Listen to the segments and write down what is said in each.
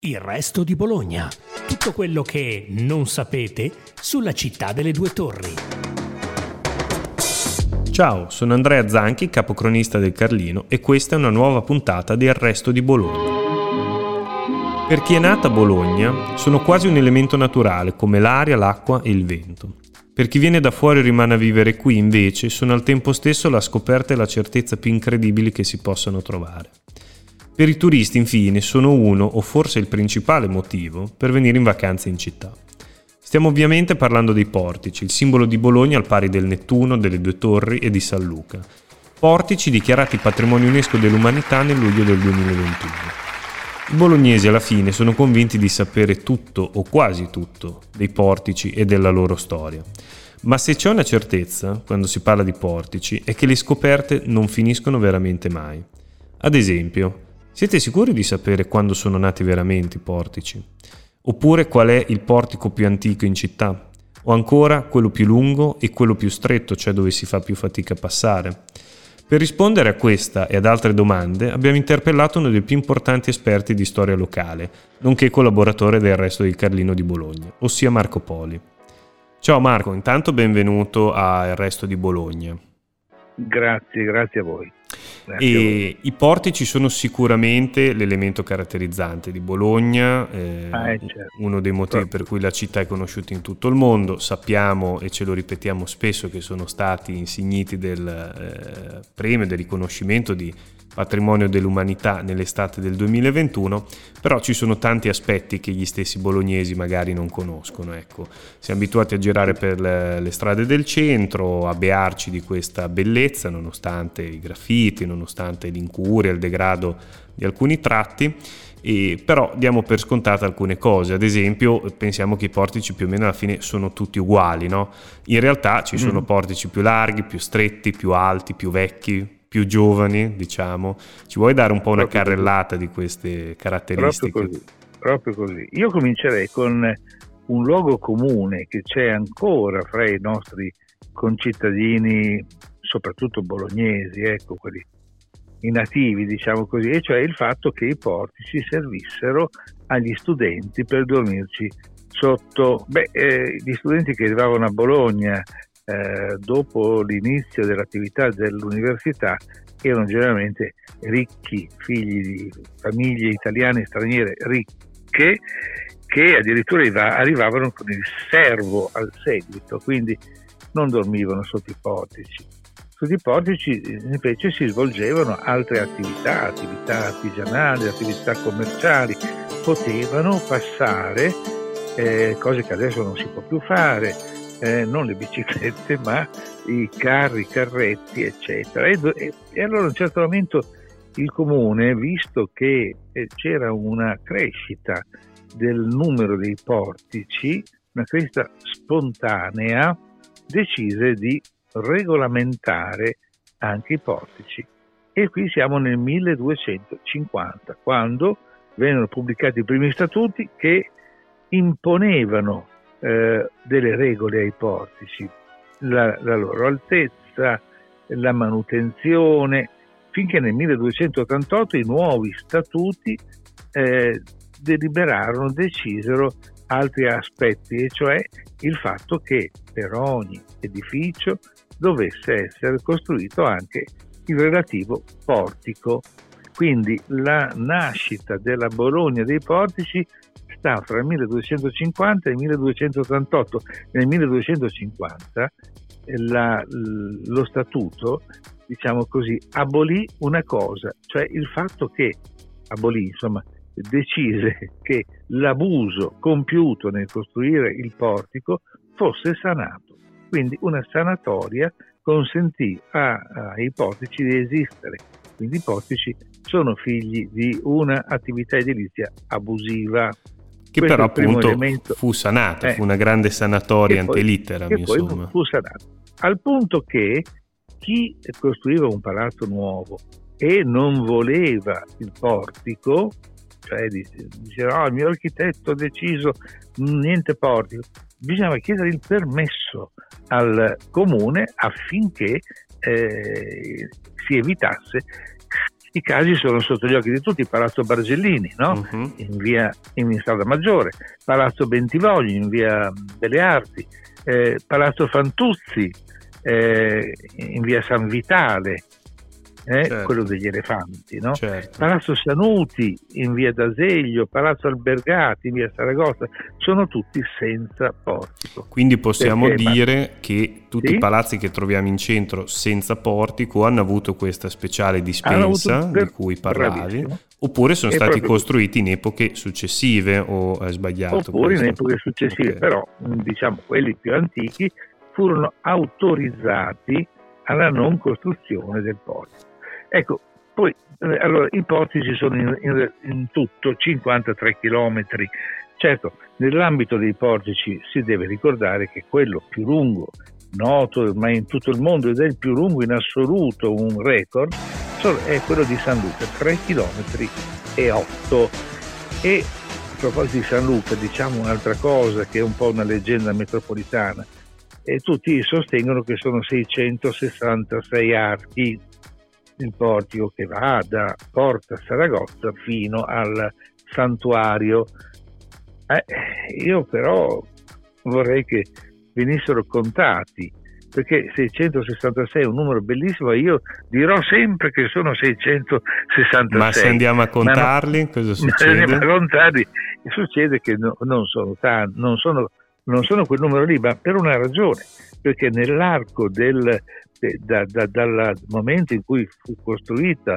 Il resto di Bologna. Tutto quello che non sapete sulla città delle due torri. Ciao, sono Andrea Zanchi, capocronista del Carlino e questa è una nuova puntata di Il resto di Bologna. Per chi è nata a Bologna sono quasi un elemento naturale come l'aria, l'acqua e il vento. Per chi viene da fuori e rimane a vivere qui invece sono al tempo stesso la scoperta e la certezza più incredibili che si possano trovare. Per i turisti, infine, sono uno o forse il principale motivo per venire in vacanza in città. Stiamo ovviamente parlando dei portici, il simbolo di Bologna al pari del Nettuno, delle Due Torri e di San Luca. Portici dichiarati patrimonio UNESCO dell'umanità nel luglio del 2021. I bolognesi alla fine sono convinti di sapere tutto o quasi tutto dei portici e della loro storia. Ma se c'è una certezza, quando si parla di portici, è che le scoperte non finiscono veramente mai. Ad esempio, siete sicuri di sapere quando sono nati veramente i portici? Oppure qual è il portico più antico in città? O ancora quello più lungo e quello più stretto, cioè dove si fa più fatica a passare? Per rispondere a questa e ad altre domande abbiamo interpellato uno dei più importanti esperti di storia locale, nonché collaboratore del resto del Carlino di Bologna, ossia Marco Poli. Ciao Marco, intanto benvenuto a Il resto di Bologna. Grazie, grazie a voi. E i portici sono sicuramente l'elemento caratterizzante di Bologna, eh, ah, eh, certo. uno dei motivi per cui la città è conosciuta in tutto il mondo. Sappiamo e ce lo ripetiamo spesso che sono stati insigniti del eh, premio del riconoscimento di patrimonio dell'umanità nell'estate del 2021, però ci sono tanti aspetti che gli stessi bolognesi magari non conoscono. Ecco. Siamo abituati a girare per le, strade del centro, a bearci di questa bellezza, nonostante i graffiti, nonostante l'incuria, il degrado di alcuni tratti. E però diamo per scontate alcune cose, ad esempio pensiamo che i portici più o meno alla fine sono tutti uguali, no? In realtà ci sono mm. portici più larghi, più stretti, più alti, più vecchi, più giovani, diciamo. Ci vuoi dare un po' una proprio carrellata così. di queste caratteristiche? Proprio così, proprio così. Io comincerei con un luogo comune che c'è ancora fra i nostri concittadini, soprattutto bolognesi, ecco, quelli i nativi, diciamo così, e cioè il fatto che i portici servissero agli studenti per dormirci sotto. Beh, eh, gli studenti che arrivavano a Bologna eh, dopo l'inizio dell'attività dell'università erano generalmente ricchi, figli di famiglie italiane e straniere ricche che addirittura arrivavano con il servo al seguito, quindi non dormivano sotto i portici. Sotto i portici invece si svolgevano altre attività, attività artigianali, attività commerciali, potevano passare eh, cose che adesso non si può più fare, eh, non le biciclette ma i carri, i carretti eccetera. E, e, e, allora a un certo momento il comune visto che eh, c'era una crescita del numero dei portici una crescita spontanea decise di regolamentare anche i portici. E qui siamo nel 1250 quando vennero pubblicati i primi statuti che imponevano eh, delle regole ai portici, la, la, loro altezza, la manutenzione, finché nel 1288 i nuovi statuti eh, deliberarono, decisero altri aspetti, e cioè il fatto che per ogni edificio dovesse essere costruito anche il relativo portico. Quindi la nascita della Bologna dei portici sta fra il 1250 e il 1288. Nel 1250 la, lo statuto, diciamo così, abolì una cosa, cioè il fatto che abolì, insomma, decise che l'abuso compiuto nel costruire il portico fosse sanato. Quindi una sanatoria consentì a, ai portici di esistere. Quindi i portici sono figli di un'attività edilizia abusiva che però appunto fu sanata, eh, fu una grande sanatoria ante litteram, insomma. fu sanata. Al punto che chi costruiva un palazzo nuovo e non voleva il portico, cioè diceva oh, il mio architetto ha deciso niente portico, bisognava chiedere il permesso al comune affinché eh, si evitasse I casi sono sotto gli occhi di tutti, Palazzo Bargellini no? uh-huh. in, via, in Strada Maggiore, Palazzo Bentivogli in via delle Arti, eh, Palazzo Fantuzzi eh, in via San Vitale, eh, certo. quello degli elefanti, no? certo. Palazzo Sanuti in via D'Aseglio, Palazzo Albergati in via Saragossa, sono tutti senza portico. Quindi possiamo Perché, dire ma... che tutti sì? i palazzi che troviamo in centro senza portico hanno avuto questa speciale dispensa avuto... di cui parlavi. Bravissimo. Oppure sono e stati costruiti in epoche successive o è sbagliato? Oppure questo? in epoche successive, okay. però diciamo quelli più antichi furono autorizzati alla non costruzione del portico. Ecco, poi eh, allora, i portici sono in, in, in tutto 53 km. Certo, nell'ambito dei portici si deve ricordare che quello più lungo, noto ormai in tutto il mondo ed è il più lungo in assoluto, un record, è quello di San Luca, 3 km e 8. E a proposito di San Luca diciamo un'altra cosa che è un po' una leggenda metropolitana. E tutti sostengono che sono 666 archi, il portico che va da Porta Saragozza fino al santuario. Eh, io però vorrei che venissero contati perché 666 è un numero bellissimo e io dirò sempre che sono 666. Ma se andiamo a contarli, no, cosa succede? Se andiamo a contarli, succede che no, non, sono tanti, non, sono, non sono quel numero lì, ma per una ragione, perché nell'arco del, da, da, dal momento in cui fu costruita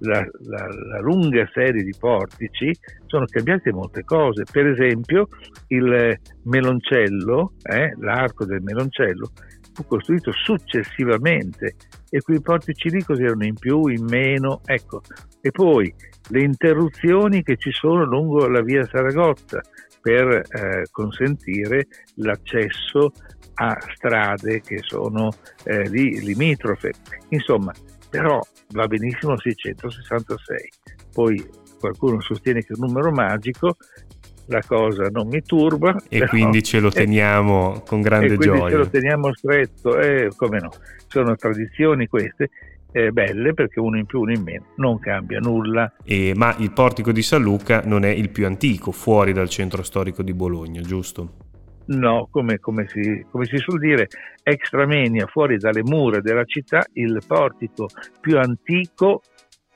la, la, la, lunga serie di portici sono cambiate molte cose. Per esempio, il meloncello, eh, l'arco del meloncello, fu costruito successivamente e quei portici lì cos'erano in più, in meno, ecco. E poi le interruzioni che ci sono lungo la via Saragozza per eh, consentire l'accesso a strade che sono eh, lì limitrofe. Insomma, però va benissimo 666. Poi qualcuno sostiene che è un numero magico, la cosa non mi turba. E però, quindi ce lo teniamo eh, con grande e gioia. Ce lo teniamo stretto, eh, come no, sono tradizioni queste. Eh, belle perché uno in più uno in meno non cambia nulla eh, ma il portico di San Luca non è il più antico fuori dal centro storico di Bologna giusto? No, come, come, si, come si suol dire, extramenia, fuori dalle mura della città, il portico più antico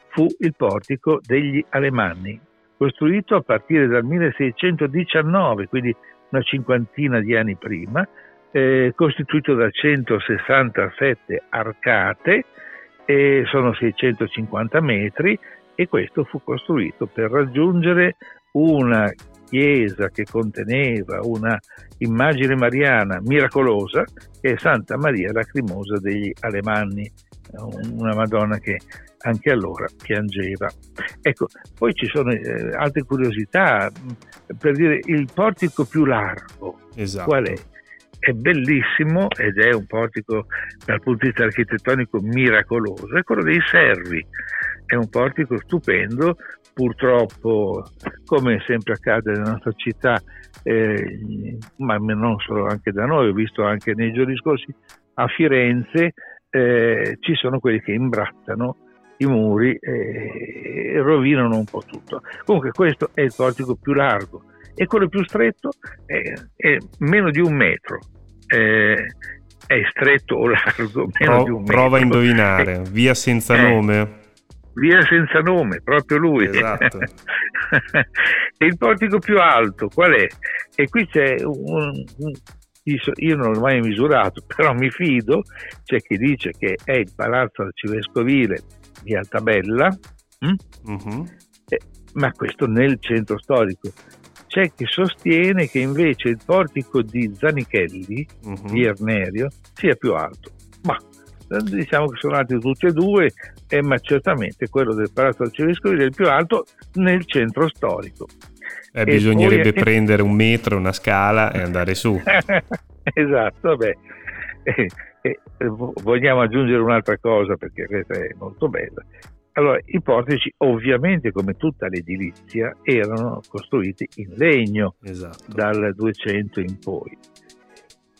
fu il portico degli Alemanni, costruito a partire dal 1619, quindi una cinquantina di anni prima, eh, costituito da 167 arcate, e sono 650 metri e questo fu costruito per raggiungere una chiesa che conteneva una immagine mariana miracolosa che è Santa Maria Lacrimosa degli Alemanni, una Madonna che anche allora piangeva. Ecco, poi ci sono eh, altre curiosità, per dire il portico più largo, esatto. qual è? È bellissimo ed è un portico dal punto di vista architettonico miracoloso, è quello dei Servi, è un portico stupendo purtroppo, come sempre accade nella nostra città, eh, ma non solo anche da noi, ho visto anche nei giorni scorsi a Firenze, eh, ci sono quelli che imbrattano i muri e rovinano un po' tutto. Comunque questo è il portico più largo e quello più stretto è, è meno di un metro. Eh, è stretto o largo? Meno Pro, di un metro. Prova a indovinare, via senza eh, nome via senza nome, proprio lui. Esatto. e il portico più alto qual è? E qui c'è un, un io non l'ho mai misurato, però mi fido, c'è chi dice che è il palazzo arcivescovile di Altabella, uh-huh. eh, ma questo nel centro storico. C'è chi sostiene che invece il portico di Zanichelli, uh-huh. di Ernerio, sia più alto. Diciamo che sono alti tutti e due, eh, ma certamente quello del Palazzo Arcivescovile è il più alto nel centro storico. Eh, bisognerebbe poi... prendere un metro, una scala e andare su. esatto, vabbè. Eh, eh, vogliamo aggiungere un'altra cosa perché questa è molto bella. Allora, i portici ovviamente come tutta l'edilizia erano costruiti in legno esatto. dal 200 in poi.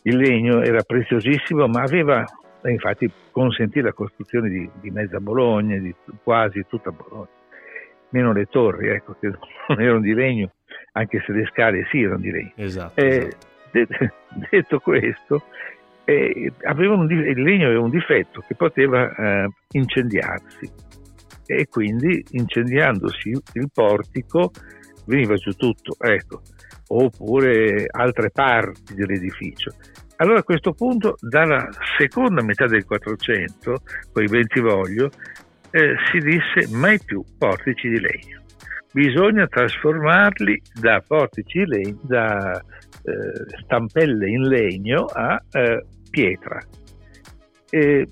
Il legno era preziosissimo ma aveva infatti consentì la costruzione di, di mezza Bologna, di quasi tutta Bologna, meno le torri, ecco, che non erano di legno, anche se le scale sì erano di legno. Esatto, eh, esatto. detto questo, eh, un, il legno aveva un difetto che poteva eh, incendiarsi e quindi incendiandosi il portico veniva giù tutto, ecco, oppure altre parti dell'edificio. Allora a questo punto, dalla seconda metà del 400, poi Bentivoglio, eh, si disse mai più portici di legno. Bisogna trasformarli da portici di legno, da eh, stampelle in legno a eh, pietra. E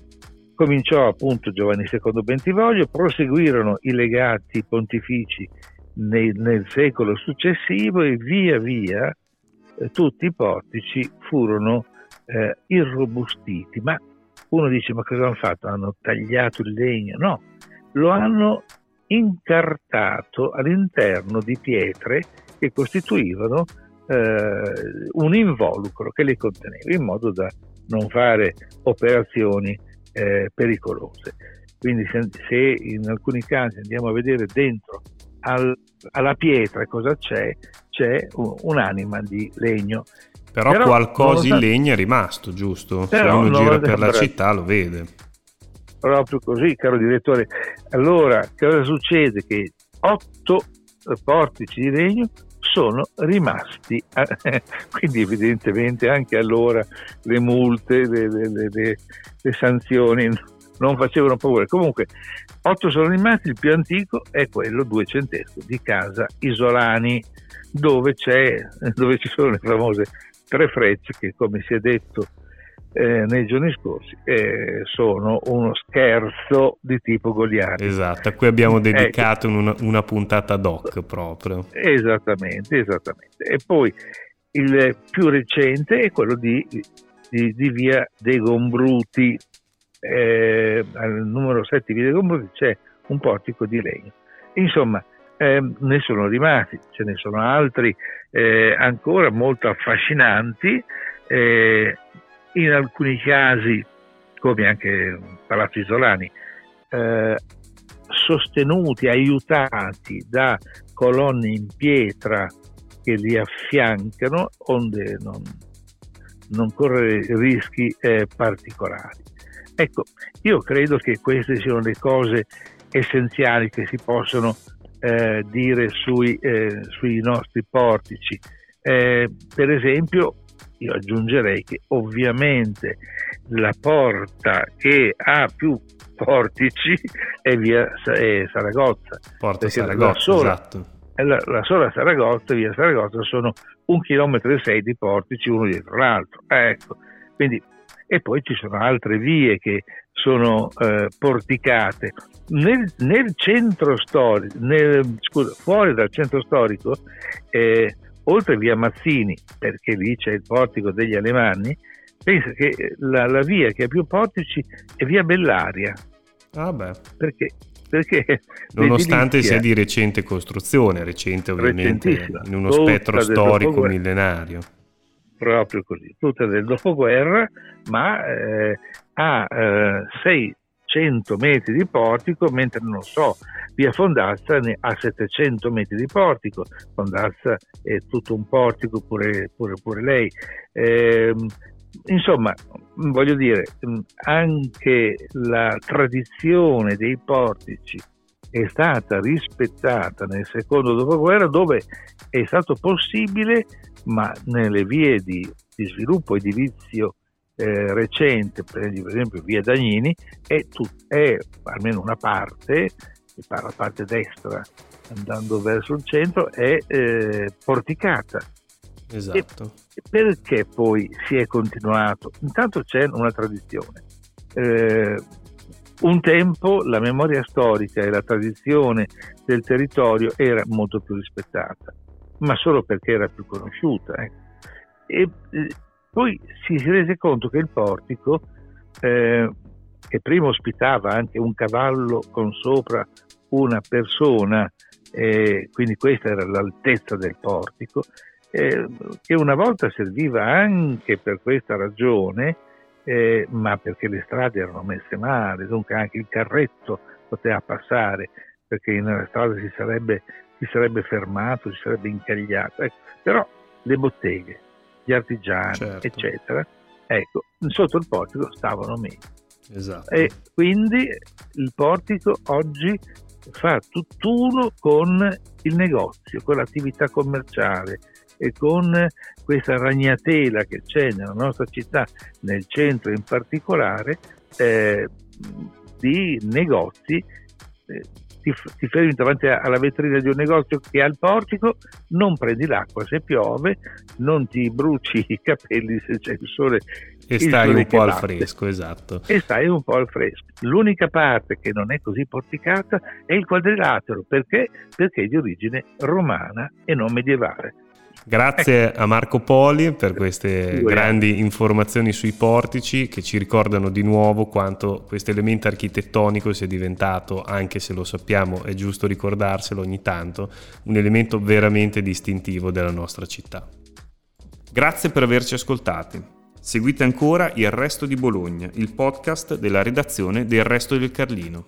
cominciò appunto Giovanni II Bentivoglio, proseguirono i legati pontifici nel, nel secolo successivo e via via eh, tutti i portici furono eh, irrobustiti. Ma uno dice: Ma cosa hanno fatto? Hanno tagliato il legno? No, lo hanno incartato all'interno di pietre che costituivano eh, un involucro che li conteneva in modo da non fare operazioni eh, pericolose. Quindi se, se, in alcuni casi andiamo a vedere dentro al, alla pietra cosa c'è, c'è un, un'anima di legno. Però, Però qualcosa in legno è rimasto, giusto? se uno gira per la città lo vede. Proprio così, caro direttore. Allora, cosa succede? Che otto portici di legno sono rimasti, quindi evidentemente anche allora le multe, le, le, le, le sanzioni non facevano paura. Comunque, otto sono rimasti, il più antico è quello duecentesco di Casa Isolani, dove, dove ci sono le famose tre frecce che, come si è detto eh, nei giorni scorsi eh, sono uno scherzo di tipo goliardico. Esatto, a cui abbiamo ecco. dedicato eh, una, una, puntata doc proprio. Esattamente, esattamente. E poi il più recente è quello di, di, di via dei Gombruti, eh, al numero 7 via dei Gombruti c'è un portico di legno. Insomma, eh, ne sono rimasti, ce ne sono altri eh, ancora molto affascinanti. Eh, in alcuni casi, come anche Palazzo Isolani, eh, sostenuti, aiutati da colonne in pietra che li affiancano, onde non, non correre rischi eh, particolari. Ecco, io credo che queste siano le cose essenziali che si possono eh, dire sui, eh, sui, nostri portici. Eh, per esempio, io aggiungerei che ovviamente la porta che ha più portici è via è Saragozza. Porta Saragozza, sola, esatto. La, la, sola Saragozza e via Saragozza sono un chilometro e sei di portici uno dietro l'altro. Ecco, quindi, e poi ci sono altre vie che sono eh, porticate. Nel, nel centro storico, nel, scusa, fuori dal centro storico, eh, oltre via Mazzini, perché lì c'è il portico degli Alemanni, pensa che la, la via che ha più portici è via Bellaria. Ah beh. Perché? Perché Nonostante sia di recente costruzione, recente ovviamente in uno spettro storico millenario. Proprio così, tutta del dopoguerra, ma eh, ha eh, sei 100 metri di portico, mentre non so, via Fondazza ne ha 700 metri di portico. Fondazza è tutto un portico, pure, pure, pure lei. Eh, insomma, voglio dire, anche la tradizione dei portici è stata rispettata nel secondo dopoguerra dove è stato possibile, ma nelle vie di, di sviluppo edilizio eh, recente, per esempio via Dagnini, è, tut- è almeno una parte, la parte destra andando verso il centro, è eh, porticata. Esatto. E perché poi si è continuato? Intanto c'è una tradizione. Eh, un tempo la memoria storica e la tradizione del territorio era molto più rispettata, ma solo perché era più conosciuta. Eh. E, poi si rese conto che il portico, eh, che prima ospitava anche un cavallo con sopra una persona, eh, quindi questa era l'altezza del portico, eh, che una volta serviva anche per questa ragione eh, ma perché le strade erano messe male, dunque anche il carretto poteva passare perché nella strada si sarebbe, si sarebbe fermato, si sarebbe incagliato. Ecco, però le botteghe, gli artigiani, certo. eccetera, ecco, sotto il portico stavano meglio. Esatto. E quindi il portico oggi fa tutt'uno con il negozio, con l'attività commerciale e con questa ragnatela che c'è nella nostra città, nel centro in particolare, eh, di negozi. Eh, ti, ti, fermi davanti alla vetrina di un negozio che ha il portico, non prendi l'acqua se piove, non ti bruci i capelli se c'è il sole e stai un po' al fresco, esatto. E stai un po' al fresco. L'unica parte che non è così porticata è il quadrilatero, perché? Perché è di origine romana e non medievale. Grazie a Marco Poli per queste grandi informazioni sui portici che ci ricordano di nuovo quanto questo elemento architettonico sia diventato, anche se lo sappiamo, è giusto ricordarselo ogni tanto, un elemento veramente distintivo della nostra città. Grazie per averci ascoltati. Seguite ancora Il Resto di Bologna, il podcast della redazione del Resto del Carlino.